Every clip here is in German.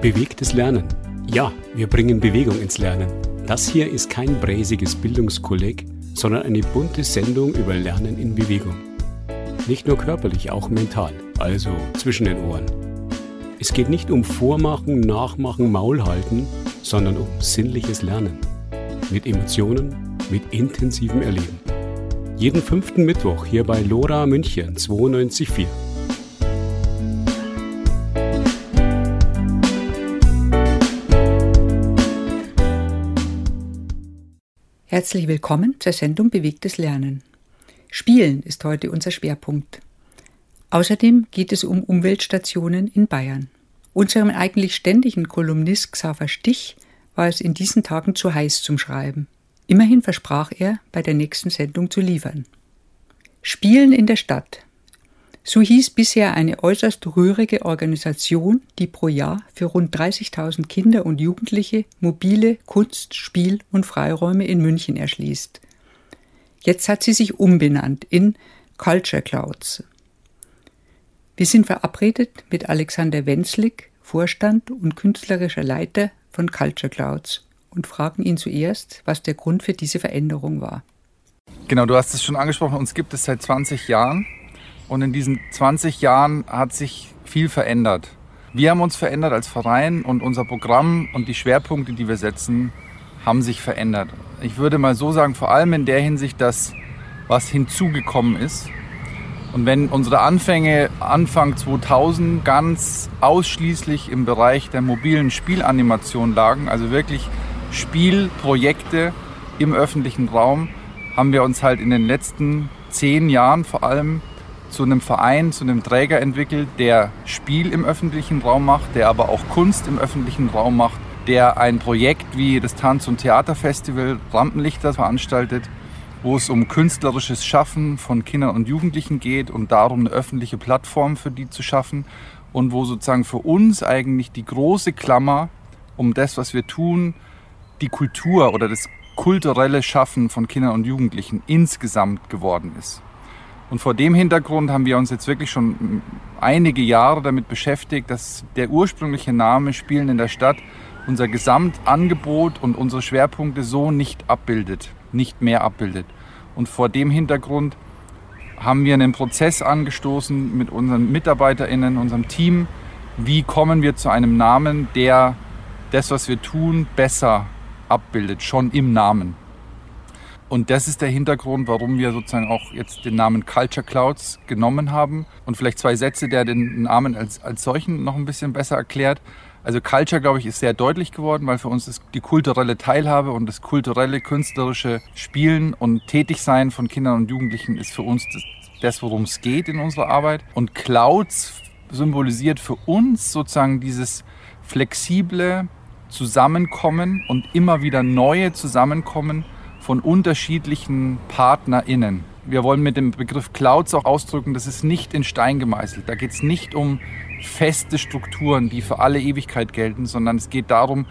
Bewegtes Lernen. Ja, wir bringen Bewegung ins Lernen. Das hier ist kein bräsiges Bildungskolleg, sondern eine bunte Sendung über Lernen in Bewegung. Nicht nur körperlich, auch mental, also zwischen den Ohren. Es geht nicht um Vormachen, Nachmachen, Maulhalten, sondern um sinnliches Lernen. Mit Emotionen, mit intensivem Erleben. Jeden fünften Mittwoch hier bei Lora München 92.4. Herzlich willkommen zur Sendung Bewegtes Lernen. Spielen ist heute unser Schwerpunkt. Außerdem geht es um Umweltstationen in Bayern. Unserem eigentlich ständigen Kolumnist Xaver Stich war es in diesen Tagen zu heiß zum Schreiben. Immerhin versprach er, bei der nächsten Sendung zu liefern. Spielen in der Stadt. So hieß bisher eine äußerst rührige Organisation, die pro Jahr für rund 30.000 Kinder und Jugendliche mobile Kunst-, Spiel- und Freiräume in München erschließt. Jetzt hat sie sich umbenannt in Culture Clouds. Wir sind verabredet mit Alexander Wenzlig, Vorstand und künstlerischer Leiter von Culture Clouds und fragen ihn zuerst, was der Grund für diese Veränderung war. Genau, du hast es schon angesprochen, uns gibt es seit 20 Jahren und in diesen 20 Jahren hat sich viel verändert. Wir haben uns verändert als Verein und unser Programm und die Schwerpunkte, die wir setzen, haben sich verändert. Ich würde mal so sagen, vor allem in der Hinsicht, dass was hinzugekommen ist. Und wenn unsere Anfänge Anfang 2000 ganz ausschließlich im Bereich der mobilen Spielanimation lagen, also wirklich Spielprojekte im öffentlichen Raum, haben wir uns halt in den letzten zehn Jahren vor allem zu einem Verein, zu einem Träger entwickelt, der Spiel im öffentlichen Raum macht, der aber auch Kunst im öffentlichen Raum macht, der ein Projekt wie das Tanz- und Theaterfestival Rampenlichter veranstaltet, wo es um künstlerisches Schaffen von Kindern und Jugendlichen geht und darum, eine öffentliche Plattform für die zu schaffen und wo sozusagen für uns eigentlich die große Klammer um das, was wir tun, die Kultur oder das kulturelle Schaffen von Kindern und Jugendlichen insgesamt geworden ist. Und vor dem Hintergrund haben wir uns jetzt wirklich schon einige Jahre damit beschäftigt, dass der ursprüngliche Name Spielen in der Stadt unser Gesamtangebot und unsere Schwerpunkte so nicht abbildet, nicht mehr abbildet. Und vor dem Hintergrund haben wir einen Prozess angestoßen mit unseren MitarbeiterInnen, unserem Team. Wie kommen wir zu einem Namen, der das, was wir tun, besser abbildet, schon im Namen? Und das ist der Hintergrund, warum wir sozusagen auch jetzt den Namen Culture Clouds genommen haben. Und vielleicht zwei Sätze, der den Namen als, als solchen noch ein bisschen besser erklärt. Also Culture, glaube ich, ist sehr deutlich geworden, weil für uns ist die kulturelle Teilhabe und das kulturelle, künstlerische Spielen und Tätigsein von Kindern und Jugendlichen ist für uns das, das worum es geht in unserer Arbeit. Und Clouds symbolisiert für uns sozusagen dieses flexible Zusammenkommen und immer wieder neue Zusammenkommen von unterschiedlichen PartnerInnen. Wir wollen mit dem Begriff Clouds auch ausdrücken, das ist nicht in Stein gemeißelt. Da geht es nicht um feste Strukturen, die für alle Ewigkeit gelten, sondern es geht darum,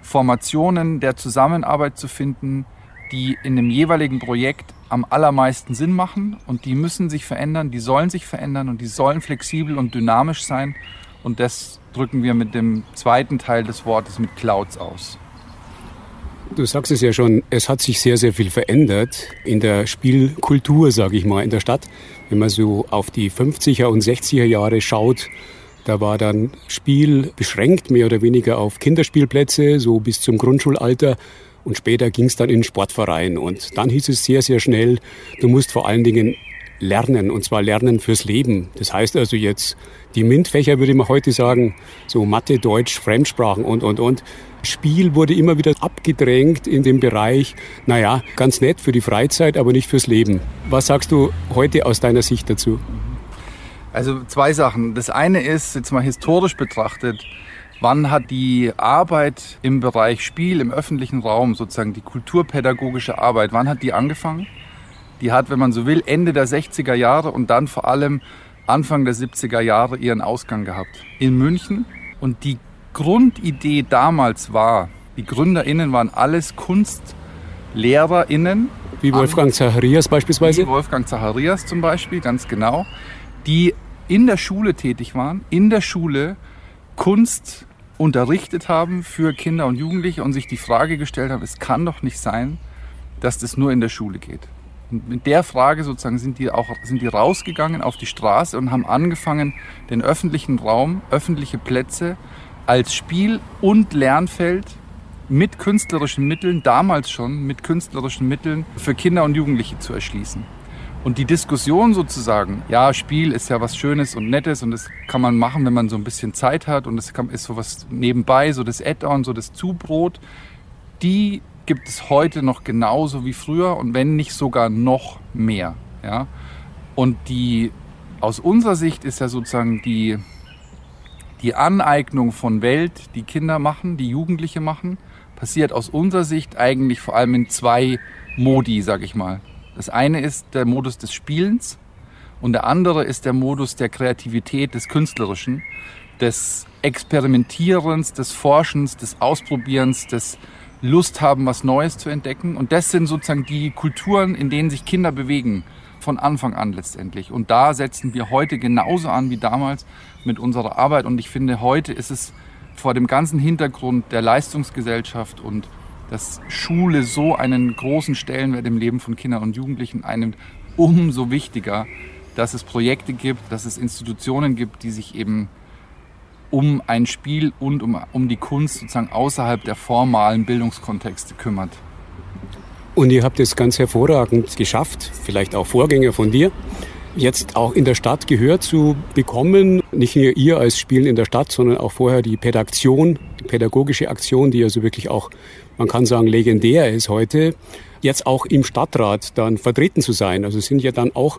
Formationen der Zusammenarbeit zu finden, die in dem jeweiligen Projekt am allermeisten Sinn machen und die müssen sich verändern, die sollen sich verändern und die sollen flexibel und dynamisch sein und das drücken wir mit dem zweiten Teil des Wortes mit Clouds aus. Du sagst es ja schon, es hat sich sehr, sehr viel verändert in der Spielkultur, sage ich mal, in der Stadt. Wenn man so auf die 50er und 60er Jahre schaut, da war dann Spiel beschränkt, mehr oder weniger auf Kinderspielplätze, so bis zum Grundschulalter. Und später ging es dann in Sportverein. Und dann hieß es sehr, sehr schnell, du musst vor allen Dingen lernen, und zwar lernen fürs Leben. Das heißt also jetzt, die MINT-Fächer würde man heute sagen, so Mathe, Deutsch, Fremdsprachen und, und, und. Spiel wurde immer wieder abgedrängt in dem Bereich, naja, ganz nett für die Freizeit, aber nicht fürs Leben. Was sagst du heute aus deiner Sicht dazu? Also zwei Sachen. Das eine ist, jetzt mal historisch betrachtet, wann hat die Arbeit im Bereich Spiel im öffentlichen Raum, sozusagen die kulturpädagogische Arbeit, wann hat die angefangen? Die hat, wenn man so will, Ende der 60er Jahre und dann vor allem Anfang der 70er Jahre ihren Ausgang gehabt. In München. Und die Grundidee damals war, die GründerInnen waren alles KunstlehrerInnen. Wie Wolfgang Zacharias beispielsweise? Wie Wolfgang Zacharias zum Beispiel, ganz genau. Die in der Schule tätig waren, in der Schule Kunst unterrichtet haben für Kinder und Jugendliche und sich die Frage gestellt haben, es kann doch nicht sein, dass das nur in der Schule geht. Mit der Frage sozusagen sind die auch sind die rausgegangen auf die Straße und haben angefangen, den öffentlichen Raum, öffentliche Plätze als Spiel- und Lernfeld mit künstlerischen Mitteln, damals schon mit künstlerischen Mitteln für Kinder und Jugendliche zu erschließen. Und die Diskussion sozusagen, ja, Spiel ist ja was Schönes und Nettes und das kann man machen, wenn man so ein bisschen Zeit hat und das ist so was nebenbei, so das Add-on, so das Zubrot, die gibt es heute noch genauso wie früher und wenn nicht sogar noch mehr. Ja? Und die, aus unserer Sicht ist ja sozusagen die, die Aneignung von Welt, die Kinder machen, die Jugendliche machen, passiert aus unserer Sicht eigentlich vor allem in zwei Modi, sag ich mal. Das eine ist der Modus des Spielens und der andere ist der Modus der Kreativität, des Künstlerischen, des Experimentierens, des Forschens, des Ausprobierens, des Lust haben, was Neues zu entdecken. Und das sind sozusagen die Kulturen, in denen sich Kinder bewegen, von Anfang an letztendlich. Und da setzen wir heute genauso an wie damals mit unserer Arbeit. Und ich finde, heute ist es vor dem ganzen Hintergrund der Leistungsgesellschaft und dass Schule so einen großen Stellenwert im Leben von Kindern und Jugendlichen einnimmt, umso wichtiger, dass es Projekte gibt, dass es Institutionen gibt, die sich eben um ein Spiel und um, um die Kunst sozusagen außerhalb der formalen Bildungskontexte kümmert. Und ihr habt es ganz hervorragend geschafft, vielleicht auch Vorgänger von dir, jetzt auch in der Stadt Gehör zu bekommen. Nicht nur ihr als Spielen in der Stadt, sondern auch vorher die Pädaktion, die pädagogische Aktion, die also wirklich auch, man kann sagen, legendär ist heute, jetzt auch im Stadtrat dann vertreten zu sein. Also sind ja dann auch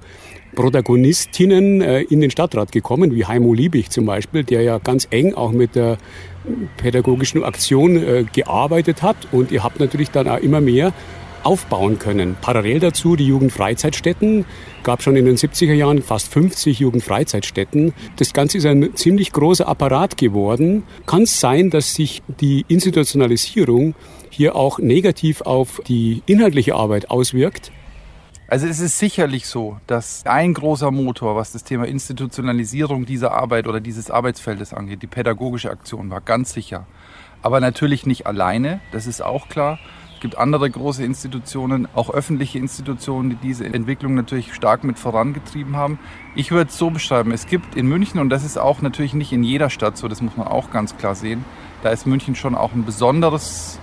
Protagonistinnen äh, in den Stadtrat gekommen, wie Heimo Liebig zum Beispiel, der ja ganz eng auch mit der pädagogischen Aktion äh, gearbeitet hat. Und ihr habt natürlich dann auch immer mehr aufbauen können. Parallel dazu die Jugendfreizeitstätten. Gab schon in den 70er Jahren fast 50 Jugendfreizeitstätten. Das Ganze ist ein ziemlich großer Apparat geworden. Kann es sein, dass sich die Institutionalisierung hier auch negativ auf die inhaltliche Arbeit auswirkt? Also es ist sicherlich so, dass ein großer Motor, was das Thema Institutionalisierung dieser Arbeit oder dieses Arbeitsfeldes angeht, die pädagogische Aktion war, ganz sicher. Aber natürlich nicht alleine, das ist auch klar. Es gibt andere große Institutionen, auch öffentliche Institutionen, die diese Entwicklung natürlich stark mit vorangetrieben haben. Ich würde es so beschreiben, es gibt in München, und das ist auch natürlich nicht in jeder Stadt so, das muss man auch ganz klar sehen, da ist München schon auch ein besonderes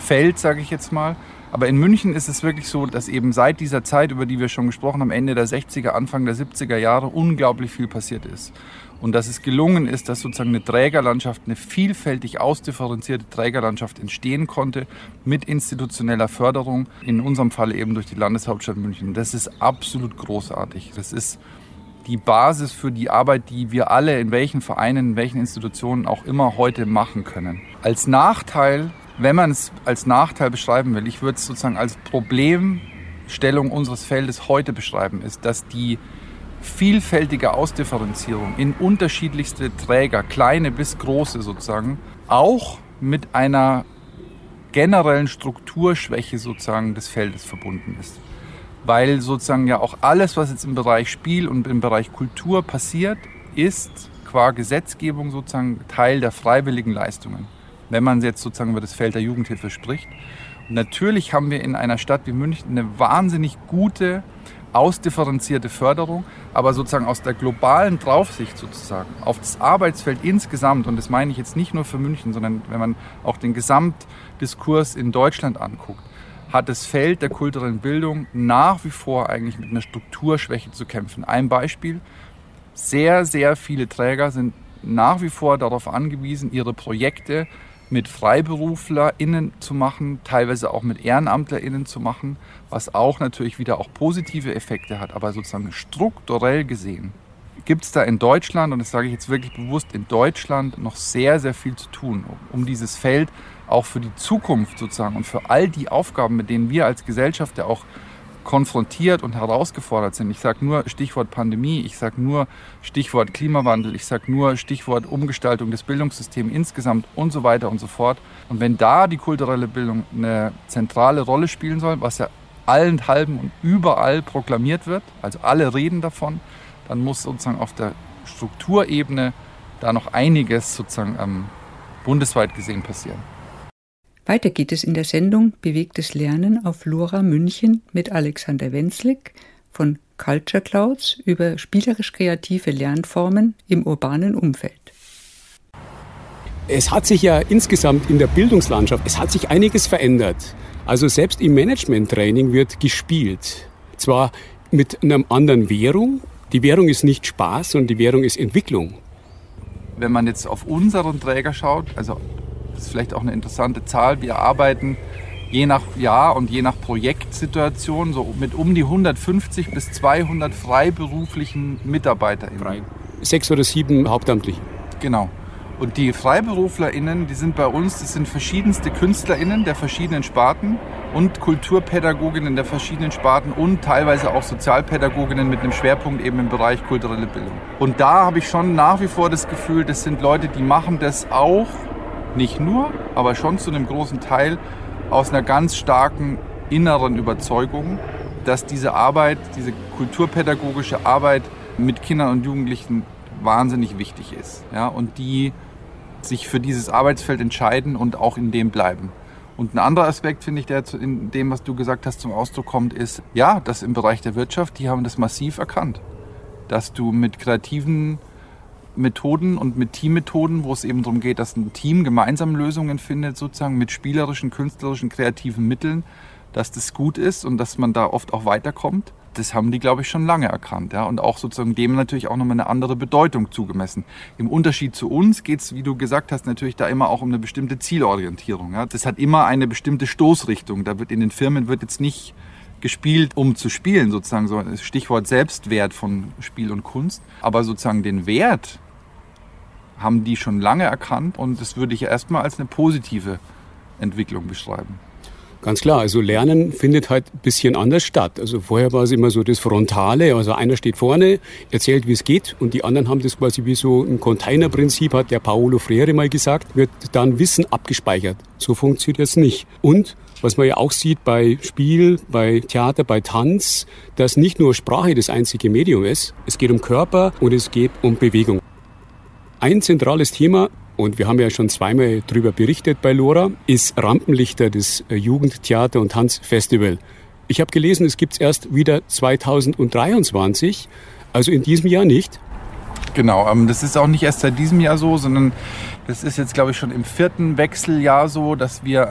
Feld, sage ich jetzt mal. Aber in München ist es wirklich so, dass eben seit dieser Zeit, über die wir schon gesprochen haben, Ende der 60er, Anfang der 70er Jahre, unglaublich viel passiert ist und dass es gelungen ist, dass sozusagen eine Trägerlandschaft, eine vielfältig ausdifferenzierte Trägerlandschaft entstehen konnte mit institutioneller Förderung, in unserem Fall eben durch die Landeshauptstadt München. Das ist absolut großartig. Das ist die Basis für die Arbeit, die wir alle in welchen Vereinen, in welchen Institutionen auch immer heute machen können. Als Nachteil, wenn man es als Nachteil beschreiben will, ich würde es sozusagen als Problemstellung unseres Feldes heute beschreiben, ist, dass die vielfältige Ausdifferenzierung in unterschiedlichste Träger, kleine bis große sozusagen, auch mit einer generellen Strukturschwäche sozusagen des Feldes verbunden ist. Weil sozusagen ja auch alles, was jetzt im Bereich Spiel und im Bereich Kultur passiert, ist qua Gesetzgebung sozusagen Teil der freiwilligen Leistungen. Wenn man jetzt sozusagen über das Feld der Jugendhilfe spricht. Und natürlich haben wir in einer Stadt wie München eine wahnsinnig gute ausdifferenzierte Förderung, aber sozusagen aus der globalen Draufsicht sozusagen auf das Arbeitsfeld insgesamt, und das meine ich jetzt nicht nur für München, sondern wenn man auch den Gesamtdiskurs in Deutschland anguckt, hat das Feld der kulturellen Bildung nach wie vor eigentlich mit einer Strukturschwäche zu kämpfen. Ein Beispiel, sehr, sehr viele Träger sind nach wie vor darauf angewiesen, ihre Projekte mit FreiberuflerInnen zu machen, teilweise auch mit EhrenamtlerInnen zu machen, was auch natürlich wieder auch positive Effekte hat, aber sozusagen strukturell gesehen gibt es da in Deutschland, und das sage ich jetzt wirklich bewusst, in Deutschland noch sehr, sehr viel zu tun, um dieses Feld auch für die Zukunft sozusagen und für all die Aufgaben, mit denen wir als Gesellschaft ja auch konfrontiert und herausgefordert sind. Ich sage nur Stichwort Pandemie, ich sage nur Stichwort Klimawandel, ich sage nur Stichwort Umgestaltung des Bildungssystems insgesamt und so weiter und so fort. Und wenn da die kulturelle Bildung eine zentrale Rolle spielen soll, was ja allenthalben und überall proklamiert wird, also alle reden davon, dann muss sozusagen auf der Strukturebene da noch einiges sozusagen ähm, bundesweit gesehen passieren. Weiter geht es in der Sendung Bewegtes Lernen auf Lora München mit Alexander Wenzlik von Culture Clouds über spielerisch kreative Lernformen im urbanen Umfeld. Es hat sich ja insgesamt in der Bildungslandschaft, es hat sich einiges verändert. Also selbst im Management-Training wird gespielt. Zwar mit einer anderen Währung. Die Währung ist nicht Spaß, sondern die Währung ist Entwicklung. Wenn man jetzt auf unseren Träger schaut, also das ist vielleicht auch eine interessante Zahl, wir arbeiten je nach Jahr und je nach Projektsituation so mit um die 150 bis 200 freiberuflichen MitarbeiterInnen. Sechs oder sieben hauptamtlich. Genau. Und die FreiberuflerInnen, die sind bei uns, das sind verschiedenste KünstlerInnen der verschiedenen Sparten und Kulturpädagoginnen der verschiedenen Sparten und teilweise auch Sozialpädagoginnen mit einem Schwerpunkt eben im Bereich kulturelle Bildung. Und da habe ich schon nach wie vor das Gefühl, das sind Leute, die machen das auch, nicht nur, aber schon zu einem großen Teil aus einer ganz starken inneren Überzeugung, dass diese Arbeit, diese kulturpädagogische Arbeit mit Kindern und Jugendlichen wahnsinnig wichtig ist. Ja, und die sich für dieses Arbeitsfeld entscheiden und auch in dem bleiben. Und ein anderer Aspekt, finde ich, der in dem, was du gesagt hast, zum Ausdruck kommt, ist, ja, dass im Bereich der Wirtschaft, die haben das massiv erkannt. Dass du mit kreativen Methoden und mit Teammethoden, wo es eben darum geht, dass ein Team gemeinsam Lösungen findet, sozusagen mit spielerischen, künstlerischen, kreativen Mitteln, dass das gut ist und dass man da oft auch weiterkommt das haben die, glaube ich, schon lange erkannt. Ja? Und auch sozusagen dem natürlich auch nochmal eine andere Bedeutung zugemessen. Im Unterschied zu uns geht es, wie du gesagt hast, natürlich da immer auch um eine bestimmte Zielorientierung. Ja? Das hat immer eine bestimmte Stoßrichtung. Da wird in den Firmen wird jetzt nicht gespielt, um zu spielen, sozusagen so Stichwort Selbstwert von Spiel und Kunst. Aber sozusagen den Wert haben die schon lange erkannt und das würde ich erstmal als eine positive Entwicklung beschreiben. Ganz klar, also Lernen findet halt ein bisschen anders statt. Also vorher war es immer so das Frontale, also einer steht vorne, erzählt, wie es geht und die anderen haben das quasi wie so ein Containerprinzip, hat der Paolo Freire mal gesagt, wird dann Wissen abgespeichert. So funktioniert es nicht. Und was man ja auch sieht bei Spiel, bei Theater, bei Tanz, dass nicht nur Sprache das einzige Medium ist, es geht um Körper und es geht um Bewegung. Ein zentrales Thema und wir haben ja schon zweimal darüber berichtet bei Lora, ist Rampenlichter des äh, Jugendtheater- und Tanzfestival. Ich habe gelesen, es gibt es erst wieder 2023, also in diesem Jahr nicht. Genau, ähm, das ist auch nicht erst seit diesem Jahr so, sondern das ist jetzt, glaube ich, schon im vierten Wechseljahr so, dass wir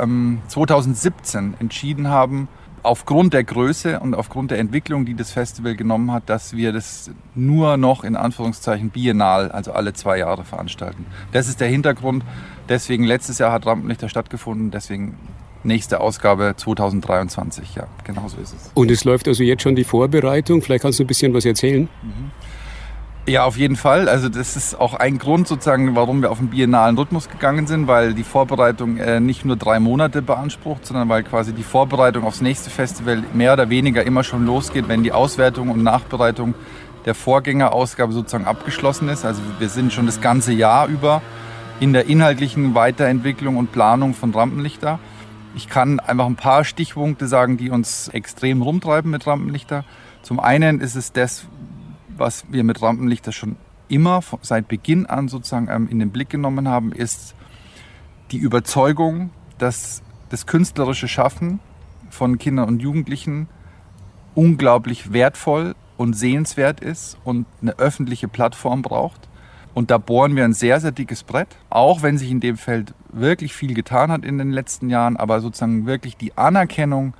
2017 ähm, entschieden haben, aufgrund der Größe und aufgrund der Entwicklung, die das Festival genommen hat, dass wir das nur noch in Anführungszeichen biennal, also alle zwei Jahre veranstalten. Das ist der Hintergrund. Deswegen letztes Jahr hat Rampenlichter stattgefunden, deswegen nächste Ausgabe 2023. Ja, genau so ist es. Und es läuft also jetzt schon die Vorbereitung. Vielleicht kannst du ein bisschen was erzählen. Mhm. Ja, auf jeden Fall. Also das ist auch ein Grund sozusagen, warum wir auf den biennalen Rhythmus gegangen sind, weil die Vorbereitung äh, nicht nur drei Monate beansprucht, sondern weil quasi die Vorbereitung aufs nächste Festival mehr oder weniger immer schon losgeht, wenn die Auswertung und Nachbereitung der Vorgängerausgabe sozusagen abgeschlossen ist. Also wir sind schon das ganze Jahr über in der inhaltlichen Weiterentwicklung und Planung von Rampenlichter. Ich kann einfach ein paar Stichpunkte sagen, die uns extrem rumtreiben mit Rampenlichter. Zum einen ist es das, was wir mit Rampenlichter schon immer seit Beginn an sozusagen ähm, in den Blick genommen haben, ist die Überzeugung, dass das künstlerische Schaffen von Kindern und Jugendlichen unglaublich wertvoll und sehenswert ist und eine öffentliche Plattform braucht. Und da bohren wir ein sehr, sehr dickes Brett, auch wenn sich in dem Feld wirklich viel getan hat in den letzten Jahren, aber sozusagen wirklich die Anerkennung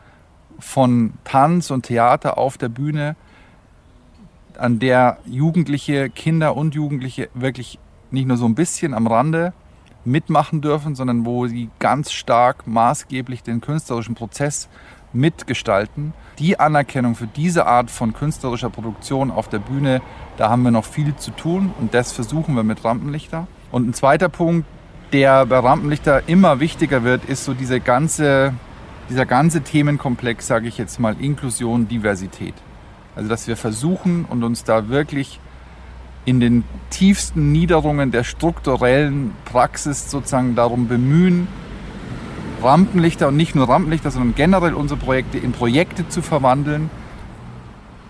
von Tanz und Theater auf der Bühne an der Jugendliche, Kinder und Jugendliche wirklich nicht nur so ein bisschen am Rande mitmachen dürfen, sondern wo sie ganz stark maßgeblich den künstlerischen Prozess mitgestalten. Die Anerkennung für diese Art von künstlerischer Produktion auf der Bühne, da haben wir noch viel zu tun und das versuchen wir mit Rampenlichter. Und ein zweiter Punkt, der bei Rampenlichter immer wichtiger wird, ist so diese ganze, dieser ganze Themenkomplex, sage ich jetzt mal, Inklusion, Diversität. Also dass wir versuchen und uns da wirklich in den tiefsten Niederungen der strukturellen Praxis sozusagen darum bemühen, Rampenlichter und nicht nur Rampenlichter, sondern generell unsere Projekte in Projekte zu verwandeln,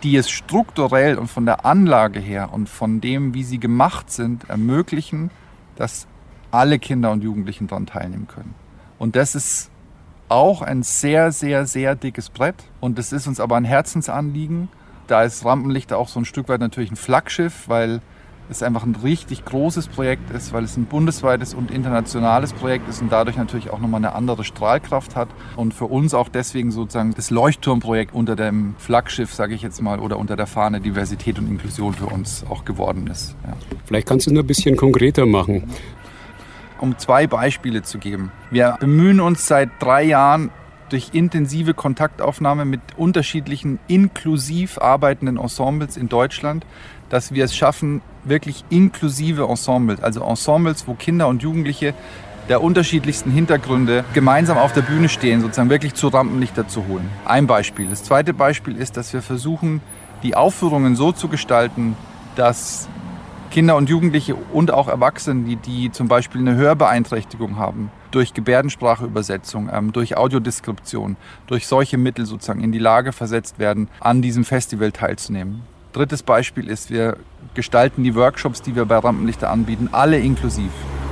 die es strukturell und von der Anlage her und von dem, wie sie gemacht sind, ermöglichen, dass alle Kinder und Jugendlichen daran teilnehmen können. Und das ist auch ein sehr, sehr, sehr dickes Brett. Und das ist uns aber ein Herzensanliegen. Da ist Rampenlichter auch so ein Stück weit natürlich ein Flaggschiff, weil es einfach ein richtig großes Projekt ist, weil es ein bundesweites und internationales Projekt ist und dadurch natürlich auch nochmal eine andere Strahlkraft hat und für uns auch deswegen sozusagen das Leuchtturmprojekt unter dem Flaggschiff, sage ich jetzt mal, oder unter der Fahne Diversität und Inklusion für uns auch geworden ist. Ja. Vielleicht kannst du es nur ein bisschen konkreter machen. Um zwei Beispiele zu geben. Wir bemühen uns seit drei Jahren durch intensive Kontaktaufnahme mit unterschiedlichen inklusiv arbeitenden Ensembles in Deutschland, dass wir es schaffen, wirklich inklusive Ensembles, also Ensembles, wo Kinder und Jugendliche der unterschiedlichsten Hintergründe gemeinsam auf der Bühne stehen, sozusagen wirklich zu Rampenlichter zu holen. Ein Beispiel. Das zweite Beispiel ist, dass wir versuchen, die Aufführungen so zu gestalten, dass Kinder und Jugendliche und auch Erwachsene, die, die zum Beispiel eine Hörbeeinträchtigung haben, durch Gebärdenspracheübersetzung, ähm, durch Audiodeskription, durch solche Mittel sozusagen in die Lage versetzt werden, an diesem Festival teilzunehmen. Drittes Beispiel ist, wir gestalten die Workshops, die wir bei Rampenlichter anbieten, alle inklusiv.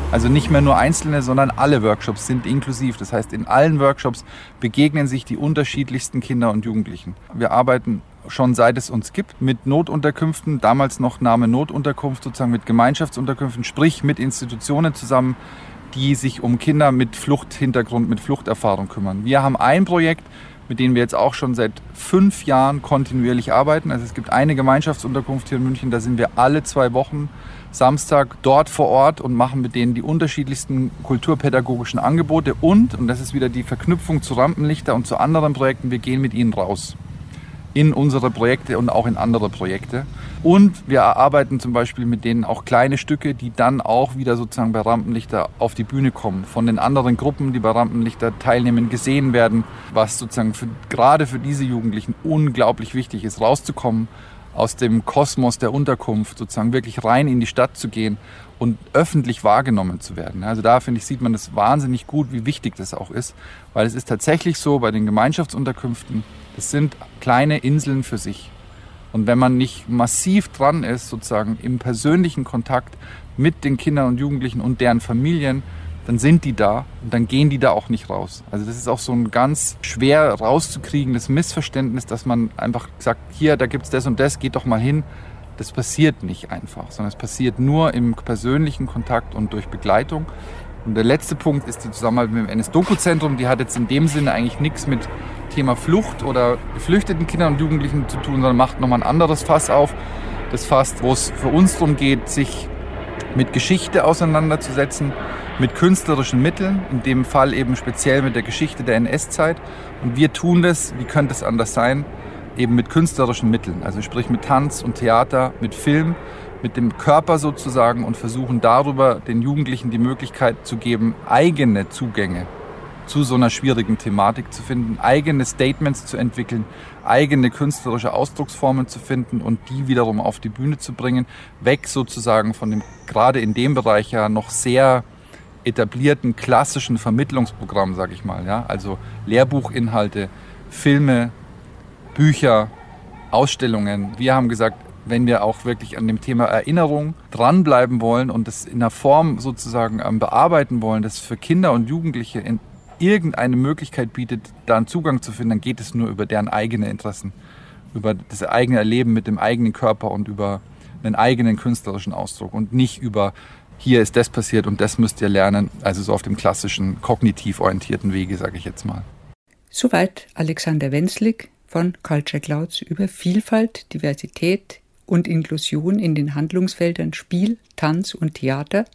Also nicht mehr nur einzelne, sondern alle Workshops sind inklusiv. Das heißt, in allen Workshops begegnen sich die unterschiedlichsten Kinder und Jugendlichen. Wir arbeiten schon seit es uns gibt mit Notunterkünften, damals noch Name Notunterkunft, sozusagen mit Gemeinschaftsunterkünften, sprich mit Institutionen zusammen, die sich um Kinder mit Fluchthintergrund, mit Fluchterfahrung kümmern. Wir haben ein Projekt, mit denen wir jetzt auch schon seit fünf Jahren kontinuierlich arbeiten. Also es gibt eine Gemeinschaftsunterkunft hier in München, da sind wir alle zwei Wochen Samstag dort vor Ort und machen mit denen die unterschiedlichsten kulturpädagogischen Angebote und, und das ist wieder die Verknüpfung zu Rampenlichter und zu anderen Projekten, wir gehen mit ihnen raus in unsere Projekte und auch in andere Projekte. Und wir erarbeiten zum Beispiel mit denen auch kleine Stücke, die dann auch wieder sozusagen bei Rampenlichter auf die Bühne kommen. Von den anderen Gruppen, die bei Rampenlichter teilnehmen, gesehen werden, was sozusagen für, gerade für diese Jugendlichen unglaublich wichtig ist, rauszukommen aus dem Kosmos der Unterkunft, sozusagen wirklich rein in die Stadt zu gehen und öffentlich wahrgenommen zu werden. Also da finde ich, sieht man das wahnsinnig gut, wie wichtig das auch ist, weil es ist tatsächlich so bei den Gemeinschaftsunterkünften, es sind kleine Inseln für sich. Und wenn man nicht massiv dran ist, sozusagen im persönlichen Kontakt mit den Kindern und Jugendlichen und deren Familien, dann sind die da und dann gehen die da auch nicht raus. Also das ist auch so ein ganz schwer rauszukriegendes Missverständnis, dass man einfach sagt, hier, da gibt es das und das, geht doch mal hin. Das passiert nicht einfach, sondern es passiert nur im persönlichen Kontakt und durch Begleitung. Und der letzte Punkt ist die Zusammenarbeit mit dem NS-Doku-Zentrum. Die hat jetzt in dem Sinne eigentlich nichts mit Thema Flucht oder geflüchteten Kindern und Jugendlichen zu tun, sondern macht nochmal ein anderes Fass auf. Das Fass, wo es für uns darum geht, sich mit Geschichte auseinanderzusetzen, mit künstlerischen Mitteln, in dem Fall eben speziell mit der Geschichte der NS-Zeit. Und wir tun das, wie könnte es anders sein, eben mit künstlerischen Mitteln, also sprich mit Tanz und Theater, mit Film, mit dem Körper sozusagen und versuchen darüber den Jugendlichen die Möglichkeit zu geben, eigene Zugänge zu so einer schwierigen Thematik zu finden, eigene Statements zu entwickeln, eigene künstlerische Ausdrucksformen zu finden und die wiederum auf die Bühne zu bringen, weg sozusagen von dem gerade in dem Bereich ja noch sehr etablierten klassischen Vermittlungsprogramm, sage ich mal, ja, also Lehrbuchinhalte, Filme, Bücher, Ausstellungen. Wir haben gesagt, wenn wir auch wirklich an dem Thema Erinnerung dranbleiben wollen und das in einer Form sozusagen ähm, bearbeiten wollen, das für Kinder und Jugendliche in irgendeine Möglichkeit bietet, da einen Zugang zu finden, dann geht es nur über deren eigene Interessen, über das eigene Erleben mit dem eigenen Körper und über einen eigenen künstlerischen Ausdruck und nicht über hier ist das passiert und das müsst ihr lernen, also so auf dem klassischen kognitiv orientierten Wege, sage ich jetzt mal. Soweit Alexander Wenzlig von Culture Clouds über Vielfalt, Diversität und Inklusion in den Handlungsfeldern Spiel, Tanz und Theater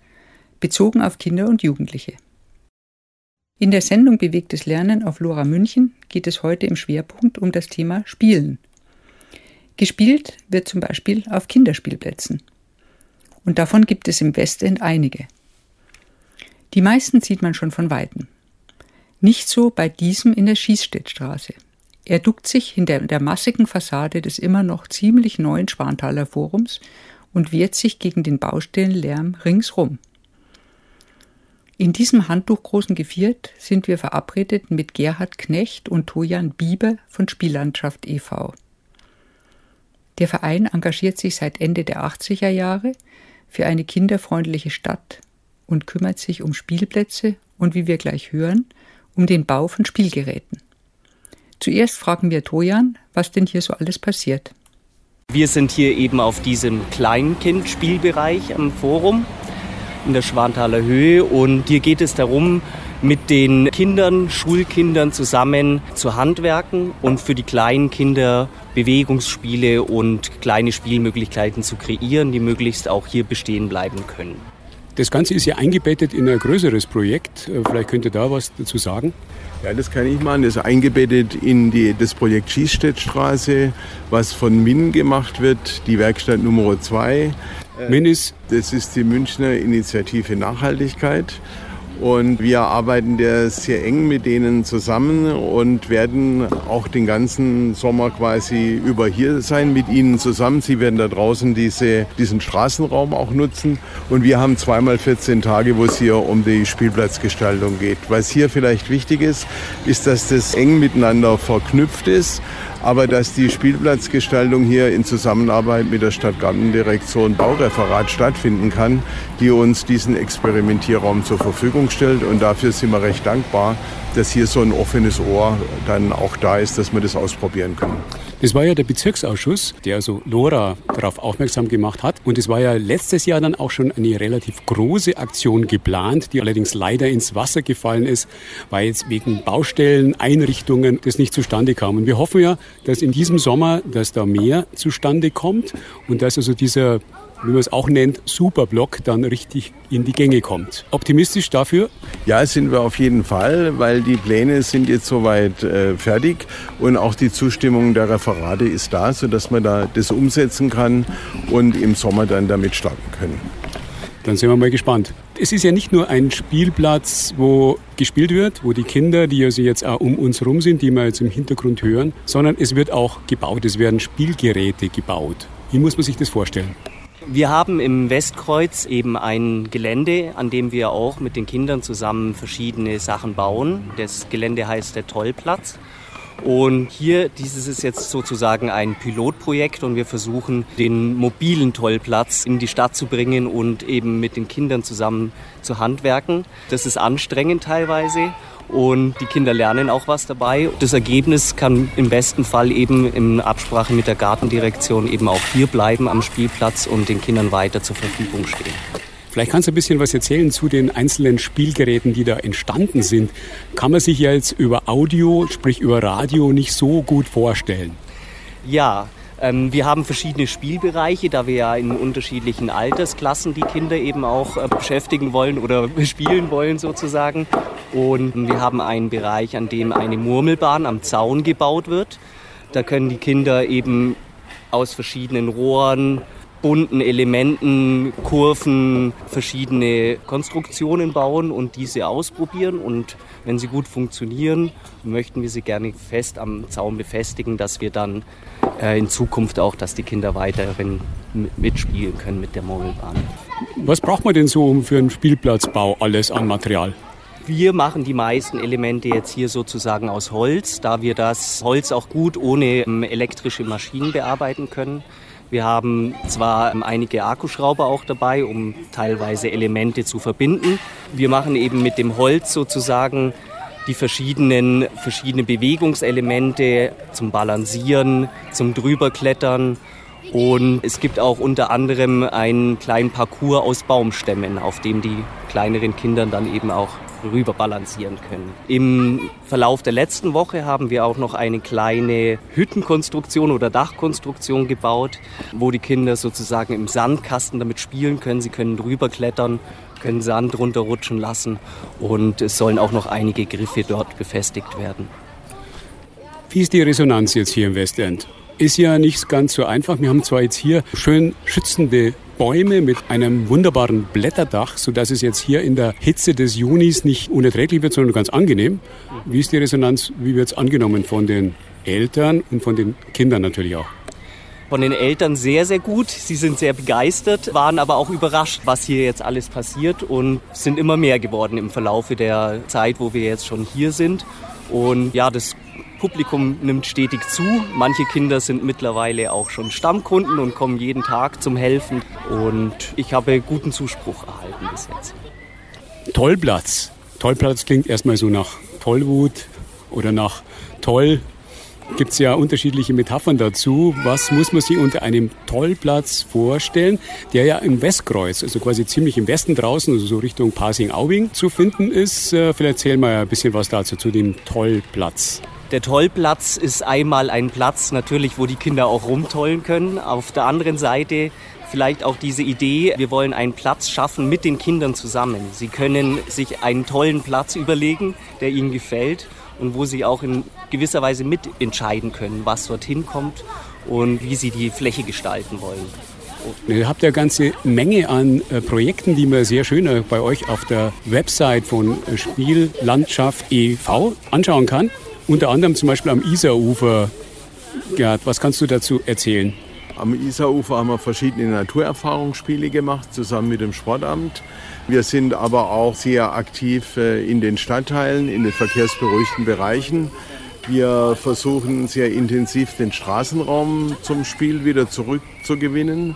bezogen auf Kinder und Jugendliche. In der Sendung Bewegtes Lernen auf Lora München geht es heute im Schwerpunkt um das Thema Spielen. Gespielt wird zum Beispiel auf Kinderspielplätzen. Und davon gibt es im Westend einige. Die meisten sieht man schon von Weitem. Nicht so bei diesem in der Schießstädtstraße. Er duckt sich hinter der massigen Fassade des immer noch ziemlich neuen Schwanthaler Forums und wehrt sich gegen den Baustellenlärm ringsrum. In diesem handtuchgroßen Geviert sind wir verabredet mit Gerhard Knecht und Tojan Bieber von Spiellandschaft e.V. Der Verein engagiert sich seit Ende der 80er Jahre für eine kinderfreundliche Stadt und kümmert sich um Spielplätze und wie wir gleich hören, um den Bau von Spielgeräten. Zuerst fragen wir Tojan, was denn hier so alles passiert. Wir sind hier eben auf diesem Kleinkind-Spielbereich am Forum in der Schwanthaler Höhe und hier geht es darum, mit den Kindern, Schulkindern zusammen zu handwerken und für die kleinen Kinder Bewegungsspiele und kleine Spielmöglichkeiten zu kreieren, die möglichst auch hier bestehen bleiben können. Das Ganze ist ja eingebettet in ein größeres Projekt. Äh, vielleicht könnt ihr da was dazu sagen. Ja, das kann ich machen. Das ist eingebettet in die, das Projekt Schießstädtstraße, was von MIN gemacht wird, die Werkstatt Nummer 2. MIN ist? Das ist die Münchner Initiative Nachhaltigkeit. Und wir arbeiten da sehr eng mit denen zusammen und werden auch den ganzen Sommer quasi über hier sein mit ihnen zusammen. Sie werden da draußen diese, diesen Straßenraum auch nutzen. Und wir haben zweimal 14 Tage, wo es hier um die Spielplatzgestaltung geht. Was hier vielleicht wichtig ist, ist, dass das eng miteinander verknüpft ist aber dass die Spielplatzgestaltung hier in Zusammenarbeit mit der Stadtgartendirektion Baureferat stattfinden kann, die uns diesen Experimentierraum zur Verfügung stellt. Und dafür sind wir recht dankbar, dass hier so ein offenes Ohr dann auch da ist, dass wir das ausprobieren können. Das war ja der Bezirksausschuss, der also Lora darauf aufmerksam gemacht hat. Und es war ja letztes Jahr dann auch schon eine relativ große Aktion geplant, die allerdings leider ins Wasser gefallen ist, weil jetzt wegen Baustellen, Einrichtungen das nicht zustande kam. Und wir hoffen ja, dass in diesem Sommer, dass da mehr zustande kommt und dass also dieser wie man es auch nennt, Superblock dann richtig in die Gänge kommt. Optimistisch dafür? Ja, sind wir auf jeden Fall, weil die Pläne sind jetzt soweit äh, fertig und auch die Zustimmung der Referate ist da, sodass man da das umsetzen kann und im Sommer dann damit starten können. Dann sind wir mal gespannt. Es ist ja nicht nur ein Spielplatz, wo gespielt wird, wo die Kinder, die also jetzt auch um uns herum sind, die wir jetzt im Hintergrund hören, sondern es wird auch gebaut, es werden Spielgeräte gebaut. Wie muss man sich das vorstellen? Wir haben im Westkreuz eben ein Gelände, an dem wir auch mit den Kindern zusammen verschiedene Sachen bauen. Das Gelände heißt der Tollplatz. Und hier, dieses ist jetzt sozusagen ein Pilotprojekt und wir versuchen, den mobilen Tollplatz in die Stadt zu bringen und eben mit den Kindern zusammen zu handwerken. Das ist anstrengend teilweise und die Kinder lernen auch was dabei. Das Ergebnis kann im besten Fall eben in Absprache mit der Gartendirektion eben auch hier bleiben am Spielplatz und den Kindern weiter zur Verfügung stehen. Vielleicht kannst du ein bisschen was erzählen zu den einzelnen Spielgeräten, die da entstanden sind. Kann man sich ja jetzt über Audio, sprich über Radio, nicht so gut vorstellen. Ja, wir haben verschiedene Spielbereiche, da wir ja in unterschiedlichen Altersklassen die Kinder eben auch äh, beschäftigen wollen oder spielen wollen sozusagen. Und wir haben einen Bereich, an dem eine Murmelbahn am Zaun gebaut wird. Da können die Kinder eben aus verschiedenen Rohren, bunten Elementen, Kurven, verschiedene Konstruktionen bauen und diese ausprobieren. Und wenn sie gut funktionieren, möchten wir sie gerne fest am Zaun befestigen, dass wir dann äh, in Zukunft auch, dass die Kinder weiterhin mitspielen können mit der Murmelbahn. Was braucht man denn so für einen Spielplatzbau alles an Material? Wir machen die meisten Elemente jetzt hier sozusagen aus Holz, da wir das Holz auch gut ohne ähm, elektrische Maschinen bearbeiten können. Wir haben zwar ähm, einige Akkuschrauber auch dabei, um teilweise Elemente zu verbinden. Wir machen eben mit dem Holz sozusagen die verschiedenen, verschiedene Bewegungselemente zum Balancieren, zum Drüberklettern. Und es gibt auch unter anderem einen kleinen Parcours aus Baumstämmen, auf dem die kleineren Kinder dann eben auch rüber balancieren können. Im Verlauf der letzten Woche haben wir auch noch eine kleine Hüttenkonstruktion oder Dachkonstruktion gebaut, wo die Kinder sozusagen im Sandkasten damit spielen können. Sie können drüber klettern, können Sand runterrutschen lassen und es sollen auch noch einige Griffe dort befestigt werden. Wie ist die Resonanz jetzt hier im Westend? Ist ja nicht ganz so einfach. Wir haben zwar jetzt hier schön schützende Bäume mit einem wunderbaren Blätterdach, sodass es jetzt hier in der Hitze des Junis nicht unerträglich wird, sondern ganz angenehm. Wie ist die Resonanz, wie wird es angenommen von den Eltern und von den Kindern natürlich auch? Von den Eltern sehr, sehr gut. Sie sind sehr begeistert, waren aber auch überrascht, was hier jetzt alles passiert und sind immer mehr geworden im Verlaufe der Zeit, wo wir jetzt schon hier sind. Und ja, das Publikum nimmt stetig zu. Manche Kinder sind mittlerweile auch schon Stammkunden und kommen jeden Tag zum Helfen. Und ich habe guten Zuspruch erhalten bis jetzt. Tollplatz. Tollplatz klingt erstmal so nach Tollwut oder nach Toll. Gibt es ja unterschiedliche Metaphern dazu. Was muss man sich unter einem Tollplatz vorstellen, der ja im Westkreuz, also quasi ziemlich im Westen draußen, also so Richtung Pasing-Aubing zu finden ist? Äh, vielleicht erzählen wir ein bisschen was dazu zu dem Tollplatz. Der Tollplatz ist einmal ein Platz natürlich, wo die Kinder auch rumtollen können. Auf der anderen Seite vielleicht auch diese Idee, wir wollen einen Platz schaffen mit den Kindern zusammen. Sie können sich einen tollen Platz überlegen, der ihnen gefällt und wo sie auch in gewisser Weise mitentscheiden können, was dorthin kommt und wie sie die Fläche gestalten wollen. Ihr habt ja eine ganze Menge an äh, Projekten, die man sehr schön äh, bei euch auf der Website von äh, Spiellandschaft e.V. anschauen kann. Unter anderem zum Beispiel am Isarufer. Gerd, was kannst du dazu erzählen? Am Isarufer haben wir verschiedene Naturerfahrungsspiele gemacht, zusammen mit dem Sportamt. Wir sind aber auch sehr aktiv äh, in den Stadtteilen, in den verkehrsberuhigten Bereichen. Wir versuchen sehr intensiv den Straßenraum zum Spiel wieder zurückzugewinnen.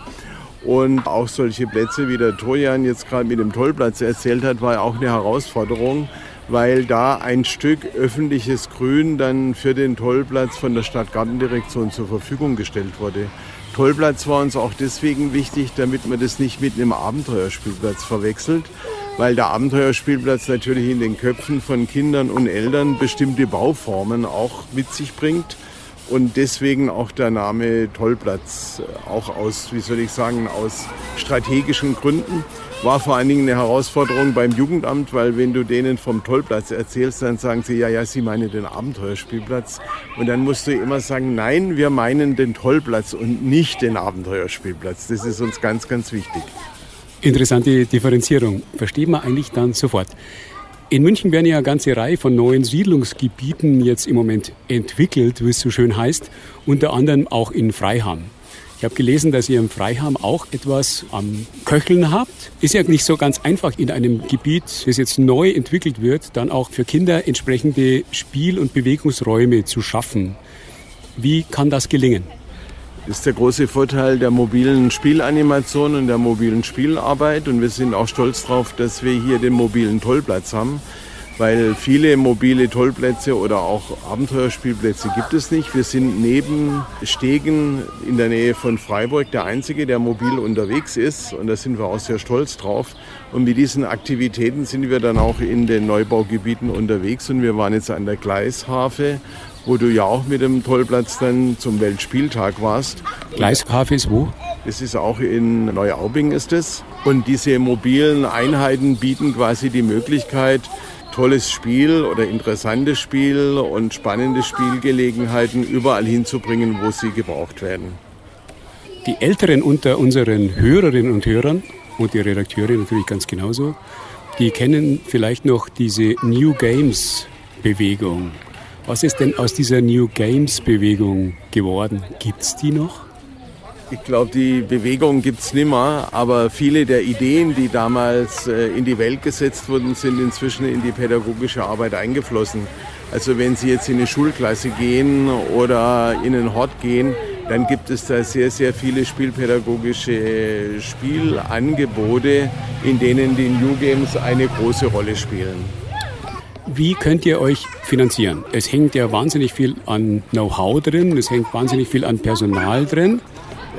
Und auch solche Plätze, wie der Trojan jetzt gerade mit dem Tollplatz erzählt hat, war auch eine Herausforderung, weil da ein Stück öffentliches Grün dann für den Tollplatz von der Stadtgartendirektion zur Verfügung gestellt wurde. Tollplatz war uns auch deswegen wichtig, damit man das nicht mit einem Abenteuerspielplatz verwechselt, weil der Abenteuerspielplatz natürlich in den Köpfen von Kindern und Eltern bestimmte Bauformen auch mit sich bringt und deswegen auch der Name Tollplatz, auch aus, wie soll ich sagen, aus strategischen Gründen. War vor allen Dingen eine Herausforderung beim Jugendamt, weil wenn du denen vom Tollplatz erzählst, dann sagen sie, ja, ja, sie meinen den Abenteuerspielplatz. Und dann musst du immer sagen, nein, wir meinen den Tollplatz und nicht den Abenteuerspielplatz. Das ist uns ganz, ganz wichtig. Interessante Differenzierung. Versteht man eigentlich dann sofort. In München werden ja eine ganze Reihe von neuen Siedlungsgebieten jetzt im Moment entwickelt, wie es so schön heißt, unter anderem auch in Freiham. Ich habe gelesen, dass ihr im Freiham auch etwas am Köcheln habt. Ist ja nicht so ganz einfach in einem Gebiet, das jetzt neu entwickelt wird, dann auch für Kinder entsprechende Spiel- und Bewegungsräume zu schaffen. Wie kann das gelingen? Ist der große Vorteil der mobilen Spielanimation und der mobilen Spielarbeit. Und wir sind auch stolz darauf, dass wir hier den mobilen Tollplatz haben weil viele mobile Tollplätze oder auch Abenteuerspielplätze gibt es nicht. Wir sind neben Stegen in der Nähe von Freiburg der Einzige, der mobil unterwegs ist und da sind wir auch sehr stolz drauf. Und mit diesen Aktivitäten sind wir dann auch in den Neubaugebieten unterwegs und wir waren jetzt an der Gleishafe wo du ja auch mit dem Tollplatz dann zum Weltspieltag warst. Gleishafe ist wo? Es ist auch in Neuaubing ist es. Und diese mobilen Einheiten bieten quasi die Möglichkeit, tolles Spiel oder interessantes Spiel und spannende Spielgelegenheiten überall hinzubringen, wo sie gebraucht werden. Die Älteren unter unseren Hörerinnen und Hörern und die Redakteure natürlich ganz genauso, die kennen vielleicht noch diese New Games Bewegung. Was ist denn aus dieser New Games Bewegung geworden? Gibt es die noch? Ich glaube, die Bewegung gibt es nimmer, aber viele der Ideen, die damals äh, in die Welt gesetzt wurden, sind inzwischen in die pädagogische Arbeit eingeflossen. Also wenn Sie jetzt in eine Schulklasse gehen oder in einen Hort gehen, dann gibt es da sehr, sehr viele spielpädagogische Spielangebote, in denen die New Games eine große Rolle spielen. Wie könnt ihr euch finanzieren? Es hängt ja wahnsinnig viel an Know-how drin, es hängt wahnsinnig viel an Personal drin.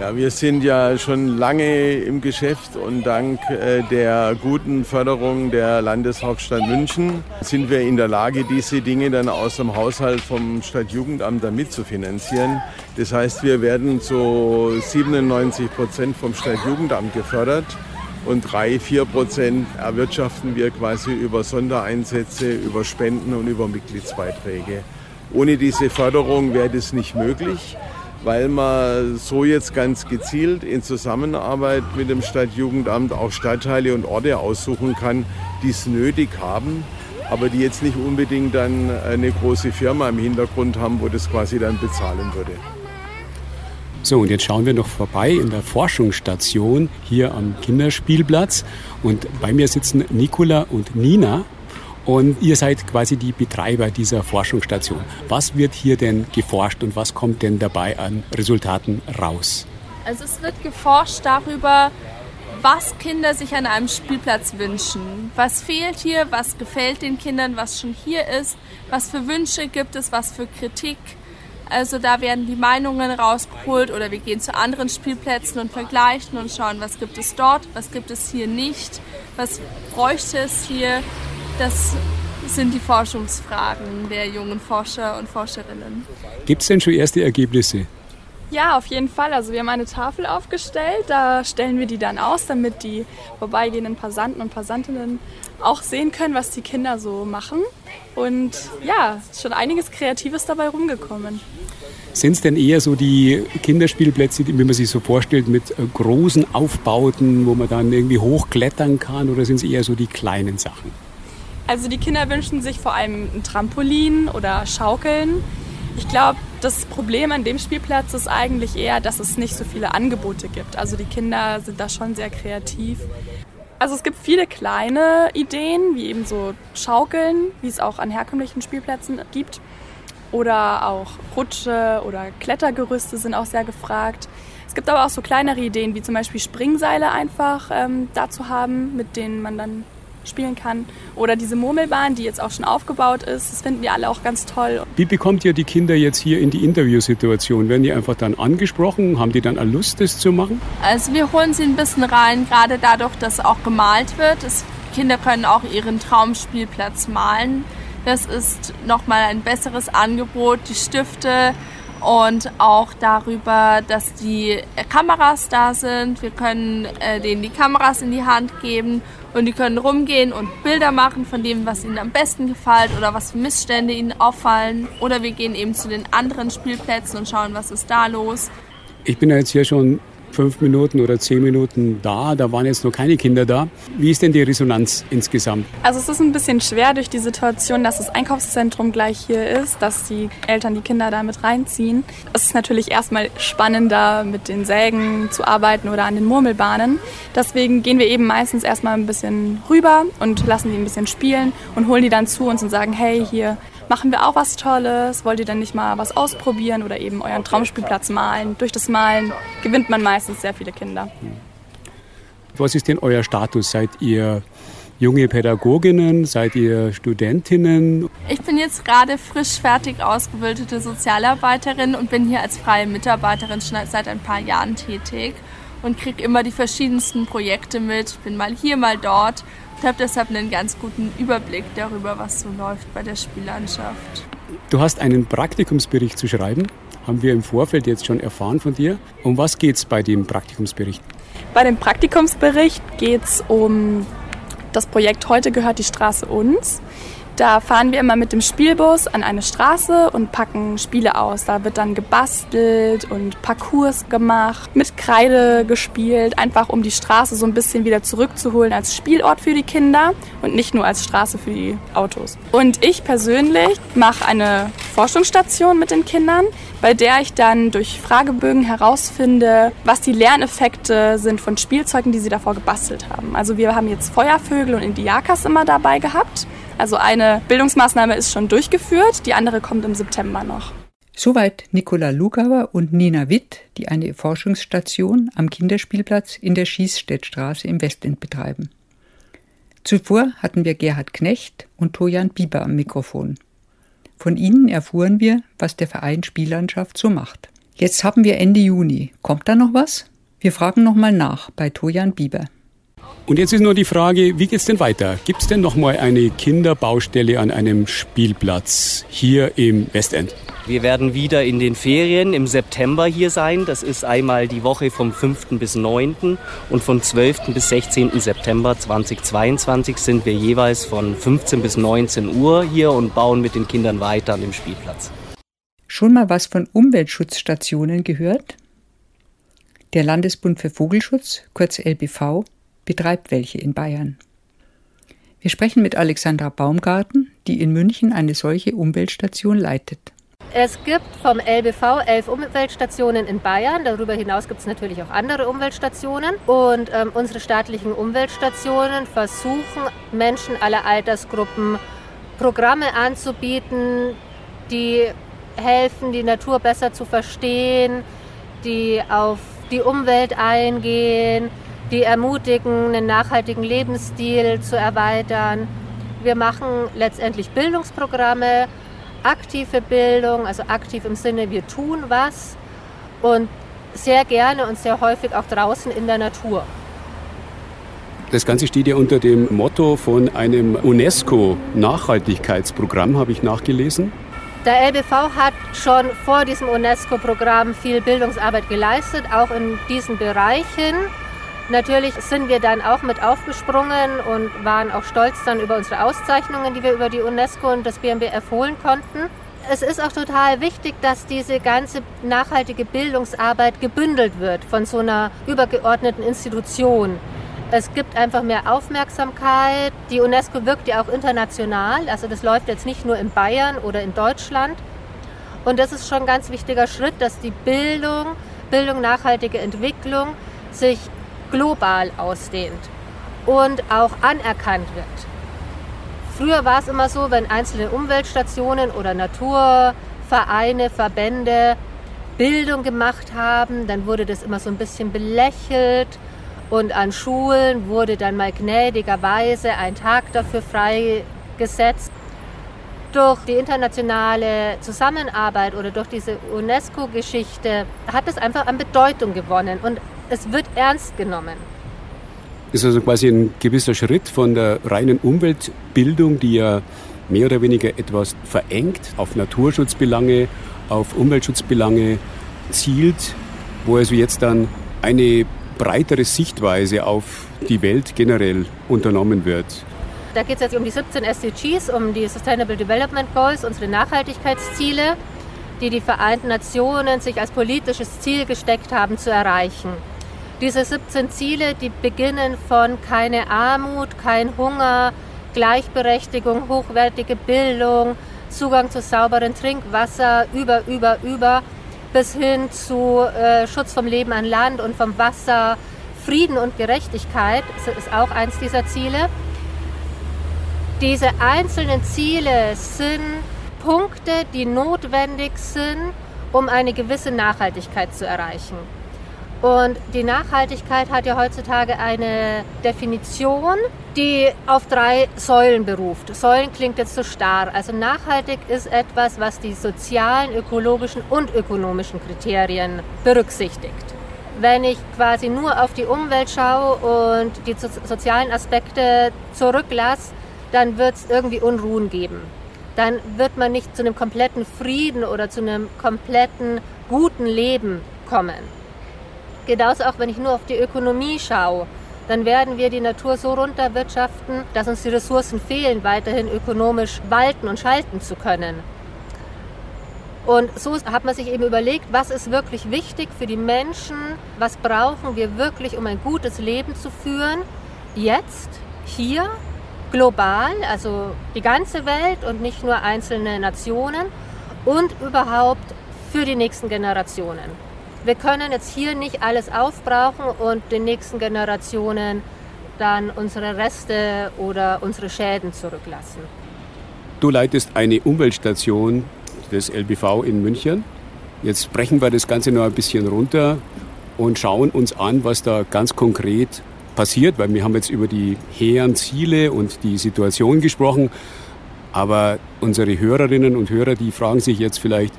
Ja, wir sind ja schon lange im Geschäft und dank äh, der guten Förderung der Landeshauptstadt München sind wir in der Lage, diese Dinge dann aus dem Haushalt vom Stadtjugendamt dann mitzufinanzieren. Das heißt, wir werden zu 97 Prozent vom Stadtjugendamt gefördert und drei, vier Prozent erwirtschaften wir quasi über Sondereinsätze, über Spenden und über Mitgliedsbeiträge. Ohne diese Förderung wäre das nicht möglich weil man so jetzt ganz gezielt in Zusammenarbeit mit dem Stadtjugendamt auch Stadtteile und Orte aussuchen kann, die es nötig haben, aber die jetzt nicht unbedingt dann eine große Firma im Hintergrund haben, wo das quasi dann bezahlen würde. So, und jetzt schauen wir noch vorbei in der Forschungsstation hier am Kinderspielplatz. Und bei mir sitzen Nicola und Nina. Und ihr seid quasi die Betreiber dieser Forschungsstation. Was wird hier denn geforscht und was kommt denn dabei an Resultaten raus? Also es wird geforscht darüber, was Kinder sich an einem Spielplatz wünschen. Was fehlt hier, was gefällt den Kindern, was schon hier ist, was für Wünsche gibt es, was für Kritik. Also da werden die Meinungen rausgeholt oder wir gehen zu anderen Spielplätzen und vergleichen und schauen, was gibt es dort, was gibt es hier nicht, was bräuchte es hier. Das sind die Forschungsfragen der jungen Forscher und Forscherinnen. Gibt es denn schon erste Ergebnisse? Ja, auf jeden Fall. Also wir haben eine Tafel aufgestellt, da stellen wir die dann aus, damit die vorbeigehenden Passanten und Passantinnen auch sehen können, was die Kinder so machen. Und ja, ist schon einiges Kreatives dabei rumgekommen. Sind es denn eher so die Kinderspielplätze, wie man sich so vorstellt, mit äh, großen Aufbauten, wo man dann irgendwie hochklettern kann, oder sind es eher so die kleinen Sachen? Also die Kinder wünschen sich vor allem ein Trampolin oder Schaukeln. Ich glaube, das Problem an dem Spielplatz ist eigentlich eher, dass es nicht so viele Angebote gibt. Also die Kinder sind da schon sehr kreativ. Also es gibt viele kleine Ideen, wie eben so Schaukeln, wie es auch an herkömmlichen Spielplätzen gibt. Oder auch Rutsche oder Klettergerüste sind auch sehr gefragt. Es gibt aber auch so kleinere Ideen, wie zum Beispiel Springseile einfach ähm, dazu haben, mit denen man dann spielen kann. Oder diese Murmelbahn, die jetzt auch schon aufgebaut ist. Das finden wir alle auch ganz toll. Wie bekommt ihr die Kinder jetzt hier in die Interviewsituation? Werden die einfach dann angesprochen? Haben die dann eine Lust, das zu machen? Also wir holen sie ein bisschen rein, gerade dadurch, dass auch gemalt wird. Das, Kinder können auch ihren Traumspielplatz malen. Das ist nochmal ein besseres Angebot. Die Stifte und auch darüber, dass die Kameras da sind. Wir können äh, denen die Kameras in die Hand geben und die können rumgehen und Bilder machen von dem, was ihnen am besten gefällt oder was für Missstände ihnen auffallen. Oder wir gehen eben zu den anderen Spielplätzen und schauen, was ist da los. Ich bin ja jetzt hier schon fünf Minuten oder zehn Minuten da. Da waren jetzt noch keine Kinder da. Wie ist denn die Resonanz insgesamt? Also es ist ein bisschen schwer durch die Situation, dass das Einkaufszentrum gleich hier ist, dass die Eltern die Kinder da mit reinziehen. Es ist natürlich erstmal spannender, mit den Sägen zu arbeiten oder an den Murmelbahnen. Deswegen gehen wir eben meistens erstmal ein bisschen rüber und lassen die ein bisschen spielen und holen die dann zu uns und sagen, hey, hier machen wir auch was Tolles, wollt ihr denn nicht mal was ausprobieren oder eben euren Traumspielplatz malen? Durch das Malen gewinnt man meistens sehr viele Kinder. Was ist denn euer Status? Seid ihr junge Pädagoginnen? Seid ihr Studentinnen? Ich bin jetzt gerade frisch fertig ausgebildete Sozialarbeiterin und bin hier als freie Mitarbeiterin schon seit ein paar Jahren tätig und kriege immer die verschiedensten Projekte mit. Bin mal hier, mal dort ich habe deshalb einen ganz guten Überblick darüber, was so läuft bei der Spiellandschaft. Du hast einen Praktikumsbericht zu schreiben, haben wir im Vorfeld jetzt schon erfahren von dir. Um was geht es bei dem Praktikumsbericht? Bei dem Praktikumsbericht geht es um das Projekt Heute gehört die Straße uns. Da fahren wir immer mit dem Spielbus an eine Straße und packen Spiele aus. Da wird dann gebastelt und Parcours gemacht, mit Kreide gespielt, einfach um die Straße so ein bisschen wieder zurückzuholen als Spielort für die Kinder und nicht nur als Straße für die Autos. Und ich persönlich mache eine Forschungsstation mit den Kindern, bei der ich dann durch Fragebögen herausfinde, was die Lerneffekte sind von Spielzeugen, die sie davor gebastelt haben. Also wir haben jetzt Feuervögel und Indiakas immer dabei gehabt. Also eine Bildungsmaßnahme ist schon durchgeführt, die andere kommt im September noch. Soweit Nicola Lugauer und Nina Witt, die eine Forschungsstation am Kinderspielplatz in der Schießstädtstraße im Westend betreiben. Zuvor hatten wir Gerhard Knecht und Tojan Bieber am Mikrofon. Von ihnen erfuhren wir, was der Verein Spiellandschaft so macht. Jetzt haben wir Ende Juni. Kommt da noch was? Wir fragen nochmal nach bei Tojan Bieber. Und jetzt ist nur die Frage, wie geht es denn weiter? Gibt es denn noch mal eine Kinderbaustelle an einem Spielplatz hier im Westend? Wir werden wieder in den Ferien im September hier sein. Das ist einmal die Woche vom 5. bis 9. und von 12. bis 16. September 2022 sind wir jeweils von 15 bis 19 Uhr hier und bauen mit den Kindern weiter an dem Spielplatz. Schon mal was von Umweltschutzstationen gehört? Der Landesbund für Vogelschutz, kurz LBV, betreibt welche in Bayern. Wir sprechen mit Alexandra Baumgarten, die in München eine solche Umweltstation leitet. Es gibt vom LBV elf Umweltstationen in Bayern. Darüber hinaus gibt es natürlich auch andere Umweltstationen. Und ähm, unsere staatlichen Umweltstationen versuchen, Menschen aller Altersgruppen Programme anzubieten, die helfen, die Natur besser zu verstehen, die auf die Umwelt eingehen, die ermutigen, einen nachhaltigen Lebensstil zu erweitern. Wir machen letztendlich Bildungsprogramme, aktive Bildung, also aktiv im Sinne, wir tun was und sehr gerne und sehr häufig auch draußen in der Natur. Das Ganze steht ja unter dem Motto von einem UNESCO-Nachhaltigkeitsprogramm, habe ich nachgelesen. Der LBV hat schon vor diesem UNESCO-Programm viel Bildungsarbeit geleistet, auch in diesen Bereichen. Natürlich sind wir dann auch mit aufgesprungen und waren auch stolz dann über unsere Auszeichnungen, die wir über die UNESCO und das BMBF holen konnten. Es ist auch total wichtig, dass diese ganze nachhaltige Bildungsarbeit gebündelt wird von so einer übergeordneten Institution. Es gibt einfach mehr Aufmerksamkeit. Die UNESCO wirkt ja auch international. Also das läuft jetzt nicht nur in Bayern oder in Deutschland. Und das ist schon ein ganz wichtiger Schritt, dass die Bildung, Bildung nachhaltige Entwicklung sich global ausdehnt und auch anerkannt wird. Früher war es immer so, wenn einzelne Umweltstationen oder Naturvereine, Verbände Bildung gemacht haben, dann wurde das immer so ein bisschen belächelt und an Schulen wurde dann mal gnädigerweise ein Tag dafür freigesetzt. Durch die internationale Zusammenarbeit oder durch diese UNESCO-Geschichte hat es einfach an Bedeutung gewonnen und es wird ernst genommen. Ist also quasi ein gewisser Schritt von der reinen Umweltbildung, die ja mehr oder weniger etwas verengt auf Naturschutzbelange, auf Umweltschutzbelange zielt, wo also jetzt dann eine breitere Sichtweise auf die Welt generell unternommen wird. Da geht es jetzt um die 17 SDGs, um die Sustainable Development Goals, unsere Nachhaltigkeitsziele, die die Vereinten Nationen sich als politisches Ziel gesteckt haben zu erreichen. Diese 17 Ziele, die beginnen von keine Armut, kein Hunger, Gleichberechtigung, hochwertige Bildung, Zugang zu sauberem Trinkwasser, über, über, über bis hin zu äh, Schutz vom Leben an Land und vom Wasser, Frieden und Gerechtigkeit ist auch eins dieser Ziele. Diese einzelnen Ziele sind Punkte, die notwendig sind, um eine gewisse Nachhaltigkeit zu erreichen. Und die Nachhaltigkeit hat ja heutzutage eine Definition, die auf drei Säulen beruft. Säulen klingt jetzt so starr. Also nachhaltig ist etwas, was die sozialen, ökologischen und ökonomischen Kriterien berücksichtigt. Wenn ich quasi nur auf die Umwelt schaue und die sozialen Aspekte zurücklasse, dann wird es irgendwie Unruhen geben. Dann wird man nicht zu einem kompletten Frieden oder zu einem kompletten guten Leben kommen. Genauso auch wenn ich nur auf die Ökonomie schaue, dann werden wir die Natur so runterwirtschaften, dass uns die Ressourcen fehlen, weiterhin ökonomisch walten und schalten zu können. Und so hat man sich eben überlegt, was ist wirklich wichtig für die Menschen, was brauchen wir wirklich, um ein gutes Leben zu führen, jetzt, hier, global, also die ganze Welt und nicht nur einzelne Nationen und überhaupt für die nächsten Generationen wir können jetzt hier nicht alles aufbrauchen und den nächsten Generationen dann unsere Reste oder unsere Schäden zurücklassen. Du leitest eine Umweltstation des LBV in München. Jetzt brechen wir das Ganze noch ein bisschen runter und schauen uns an, was da ganz konkret passiert, weil wir haben jetzt über die hehren Ziele und die Situation gesprochen. Aber unsere Hörerinnen und Hörer, die fragen sich jetzt vielleicht,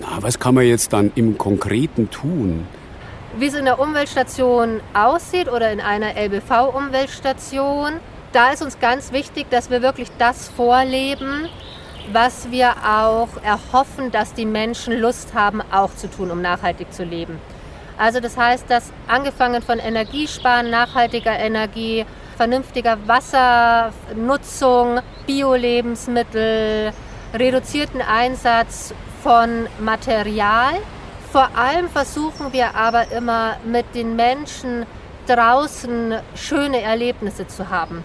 na, was kann man jetzt dann im Konkreten tun? Wie es in der Umweltstation aussieht oder in einer LBV-Umweltstation, da ist uns ganz wichtig, dass wir wirklich das vorleben, was wir auch erhoffen, dass die Menschen Lust haben, auch zu tun, um nachhaltig zu leben. Also das heißt, dass angefangen von Energiesparen, nachhaltiger Energie, vernünftiger Wassernutzung, Bio-Lebensmittel, reduzierten Einsatz von Material. Vor allem versuchen wir aber immer mit den Menschen draußen schöne Erlebnisse zu haben.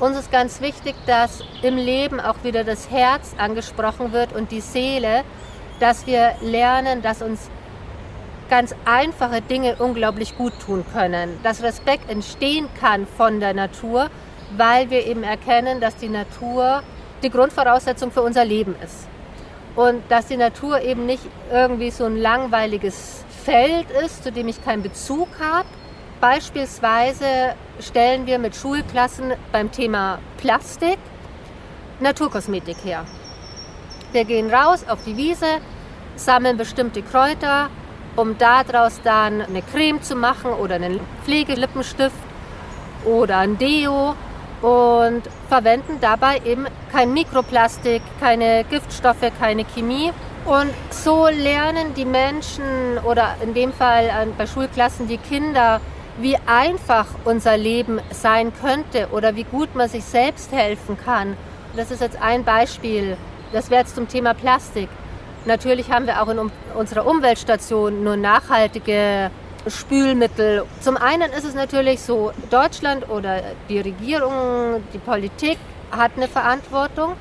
Uns ist ganz wichtig, dass im Leben auch wieder das Herz angesprochen wird und die Seele, dass wir lernen, dass uns ganz einfache Dinge unglaublich gut tun können, dass Respekt entstehen kann von der Natur, weil wir eben erkennen, dass die Natur die Grundvoraussetzung für unser Leben ist und dass die Natur eben nicht irgendwie so ein langweiliges Feld ist, zu dem ich keinen Bezug habe, Beispielsweise stellen wir mit Schulklassen beim Thema Plastik Naturkosmetik her. Wir gehen raus auf die Wiese, sammeln bestimmte Kräuter, um daraus dann eine Creme zu machen oder einen Pflegelippenstift oder ein Deo und verwenden dabei eben kein Mikroplastik, keine Giftstoffe, keine Chemie. Und so lernen die Menschen oder in dem Fall bei Schulklassen die Kinder, wie einfach unser Leben sein könnte oder wie gut man sich selbst helfen kann. Das ist jetzt ein Beispiel. Das wäre jetzt zum Thema Plastik. Natürlich haben wir auch in unserer Umweltstation nur nachhaltige Spülmittel. Zum einen ist es natürlich so, Deutschland oder die Regierung, die Politik hat eine Verantwortung,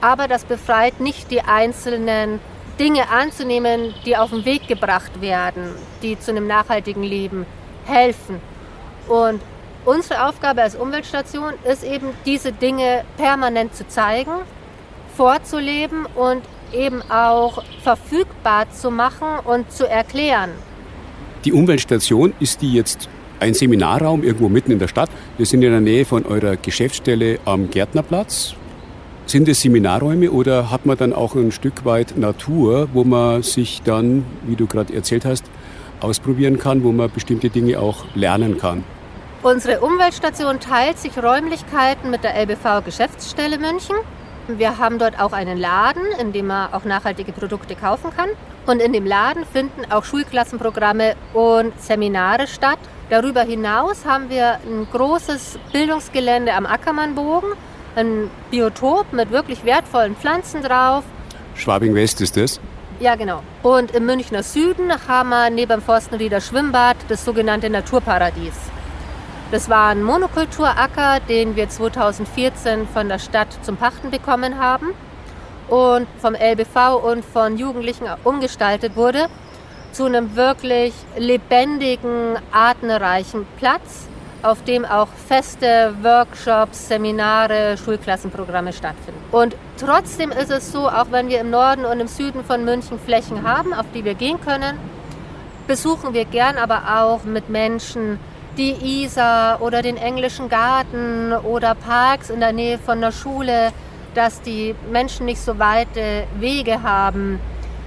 aber das befreit nicht die einzelnen Dinge anzunehmen, die auf den Weg gebracht werden, die zu einem nachhaltigen Leben helfen. Und unsere Aufgabe als Umweltstation ist eben, diese Dinge permanent zu zeigen, vorzuleben und eben auch verfügbar zu machen und zu erklären. Die Umweltstation, ist die jetzt ein Seminarraum irgendwo mitten in der Stadt? Wir sind in der Nähe von eurer Geschäftsstelle am Gärtnerplatz. Sind es Seminarräume oder hat man dann auch ein Stück weit Natur, wo man sich dann, wie du gerade erzählt hast, ausprobieren kann, wo man bestimmte Dinge auch lernen kann? Unsere Umweltstation teilt sich Räumlichkeiten mit der LBV Geschäftsstelle München. Wir haben dort auch einen Laden, in dem man auch nachhaltige Produkte kaufen kann. Und in dem Laden finden auch Schulklassenprogramme und Seminare statt. Darüber hinaus haben wir ein großes Bildungsgelände am Ackermannbogen, ein Biotop mit wirklich wertvollen Pflanzen drauf. Schwabing West ist das? Ja, genau. Und im Münchner Süden haben wir neben dem Forstenrieder Schwimmbad das sogenannte Naturparadies. Das war ein Monokulturacker, den wir 2014 von der Stadt zum Pachten bekommen haben und vom LBV und von Jugendlichen umgestaltet wurde zu einem wirklich lebendigen, artenreichen Platz, auf dem auch feste Workshops, Seminare, Schulklassenprogramme stattfinden. Und trotzdem ist es so, auch wenn wir im Norden und im Süden von München Flächen haben, auf die wir gehen können, besuchen wir gern aber auch mit Menschen die Isar oder den englischen Garten oder Parks in der Nähe von der Schule, dass die Menschen nicht so weite Wege haben.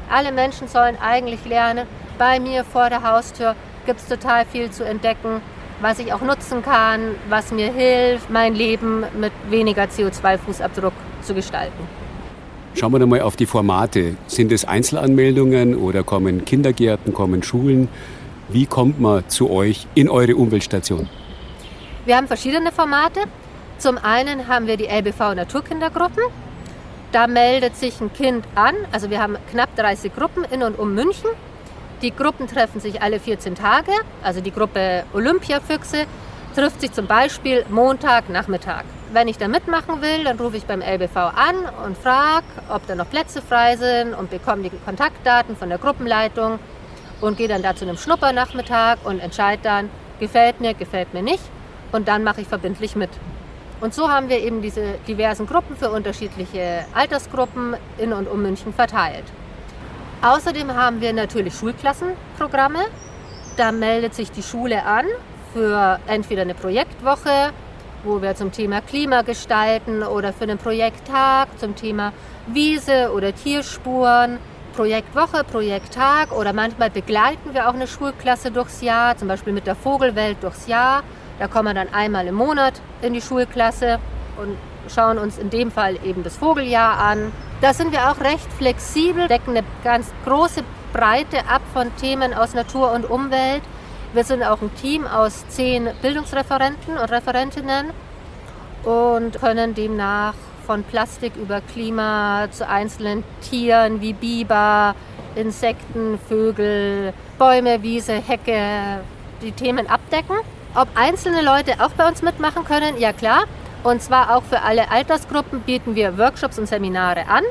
Alle Menschen sollen eigentlich lernen, bei mir vor der Haustür gibt es total viel zu entdecken, was ich auch nutzen kann, was mir hilft, mein Leben mit weniger CO2-Fußabdruck zu gestalten. Schauen wir doch mal auf die Formate. Sind es Einzelanmeldungen oder kommen Kindergärten, kommen Schulen? Wie kommt man zu euch in eure Umweltstation? Wir haben verschiedene Formate. Zum einen haben wir die LBV Naturkindergruppen. Da meldet sich ein Kind an. Also wir haben knapp 30 Gruppen in und um München. Die Gruppen treffen sich alle 14 Tage. Also die Gruppe Olympiafüchse trifft sich zum Beispiel Montagnachmittag. Wenn ich da mitmachen will, dann rufe ich beim LBV an und frage, ob da noch Plätze frei sind und bekomme die Kontaktdaten von der Gruppenleitung und gehe dann da zu einem Schnuppernachmittag und entscheide dann, gefällt mir, gefällt mir nicht und dann mache ich verbindlich mit. Und so haben wir eben diese diversen Gruppen für unterschiedliche Altersgruppen in und um München verteilt. Außerdem haben wir natürlich Schulklassenprogramme. Da meldet sich die Schule an für entweder eine Projektwoche, wo wir zum Thema Klima gestalten oder für einen Projekttag zum Thema Wiese oder Tierspuren Projektwoche, Projekttag oder manchmal begleiten wir auch eine Schulklasse durchs Jahr, zum Beispiel mit der Vogelwelt durchs Jahr. Da kommen wir dann einmal im Monat in die Schulklasse und schauen uns in dem Fall eben das Vogeljahr an. Da sind wir auch recht flexibel, decken eine ganz große Breite ab von Themen aus Natur und Umwelt. Wir sind auch ein Team aus zehn Bildungsreferenten und Referentinnen und können demnach von Plastik über Klima zu einzelnen Tieren wie Biber, Insekten, Vögel, Bäume, Wiese, Hecke, die Themen abdecken. Ob einzelne Leute auch bei uns mitmachen können? Ja klar. Und zwar auch für alle Altersgruppen bieten wir Workshops und Seminare an.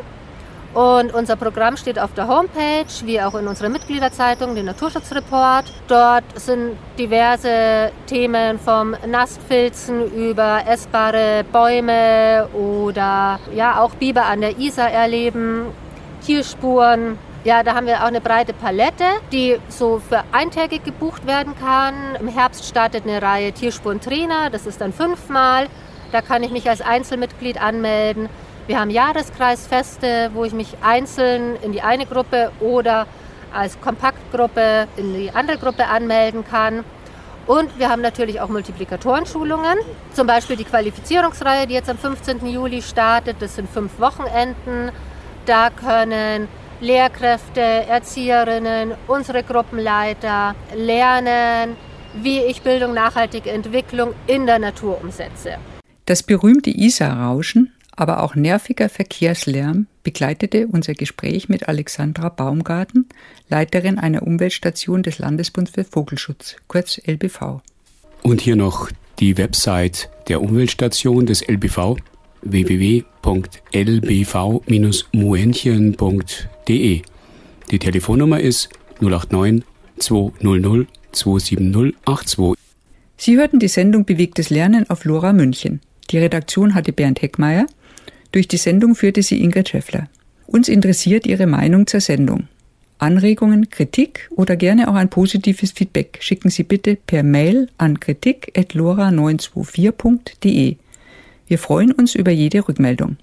Und unser Programm steht auf der Homepage, wie auch in unserer Mitgliederzeitung, den Naturschutzreport. Dort sind diverse Themen vom Nassfilzen über essbare Bäume oder ja auch Biber an der Isar erleben, Tierspuren. Ja, da haben wir auch eine breite Palette, die so für eintägig gebucht werden kann. Im Herbst startet eine Reihe Tierspuren Trainer, das ist dann fünfmal. Da kann ich mich als Einzelmitglied anmelden. Wir haben Jahreskreisfeste, wo ich mich einzeln in die eine Gruppe oder als Kompaktgruppe in die andere Gruppe anmelden kann. Und wir haben natürlich auch Multiplikatorenschulungen, zum Beispiel die Qualifizierungsreihe, die jetzt am 15. Juli startet. Das sind fünf Wochenenden. Da können Lehrkräfte, Erzieherinnen, unsere Gruppenleiter lernen, wie ich Bildung, nachhaltige Entwicklung in der Natur umsetze. Das berühmte Isar-Rauschen, aber auch nerviger Verkehrslärm begleitete unser Gespräch mit Alexandra Baumgarten, Leiterin einer Umweltstation des Landesbunds für Vogelschutz, kurz LBV. Und hier noch die Website der Umweltstation des LBV www.lbv-muenchen.de. Die Telefonnummer ist 089 200 270 82. Sie hörten die Sendung Bewegtes Lernen auf Lora München. Die Redaktion hatte Bernd Heckmeier. Durch die Sendung führte sie Ingrid Schäffler. Uns interessiert Ihre Meinung zur Sendung. Anregungen, Kritik oder gerne auch ein positives Feedback schicken Sie bitte per Mail an kritik.lora924.de. Wir freuen uns über jede Rückmeldung.